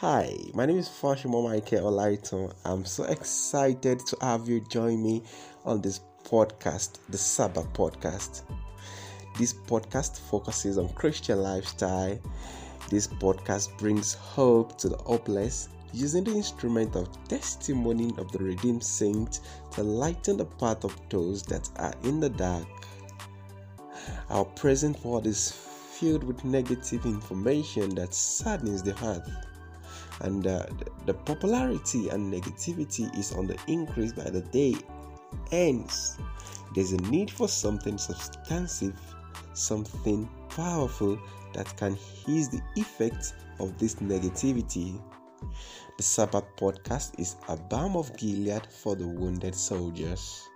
Hi, my name is Fasomo Michael. I'm so excited to have you join me on this podcast, the Sabbath podcast. This podcast focuses on Christian lifestyle. This podcast brings hope to the hopeless using the instrument of testimony of the redeemed saints to lighten the path of those that are in the dark. Our present world is filled with negative information that saddens the heart and uh, the popularity and negativity is on the increase by the day ends. There's a need for something substantive something powerful that can ease the effects of this negativity. The sabbath podcast is a balm of gilead for the wounded soldiers.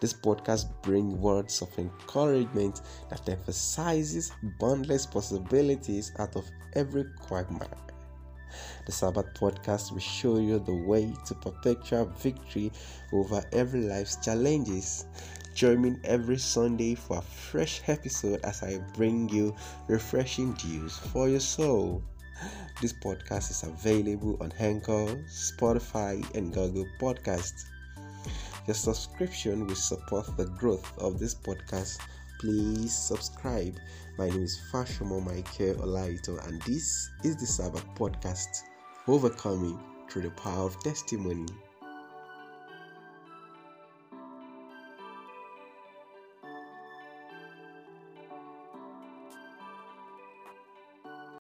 This podcast brings words of encouragement that emphasizes boundless possibilities out of every quagmire the Sabbath podcast will show you the way to perpetual victory over every life's challenges. Join me every Sunday for a fresh episode as I bring you refreshing news for your soul. This podcast is available on Anchor, Spotify, and Google Podcasts. Your subscription will support the growth of this podcast please subscribe. My name is Fasomo Michael Alade, and this is the Sabbath Podcast Overcoming through the Power of Testimony.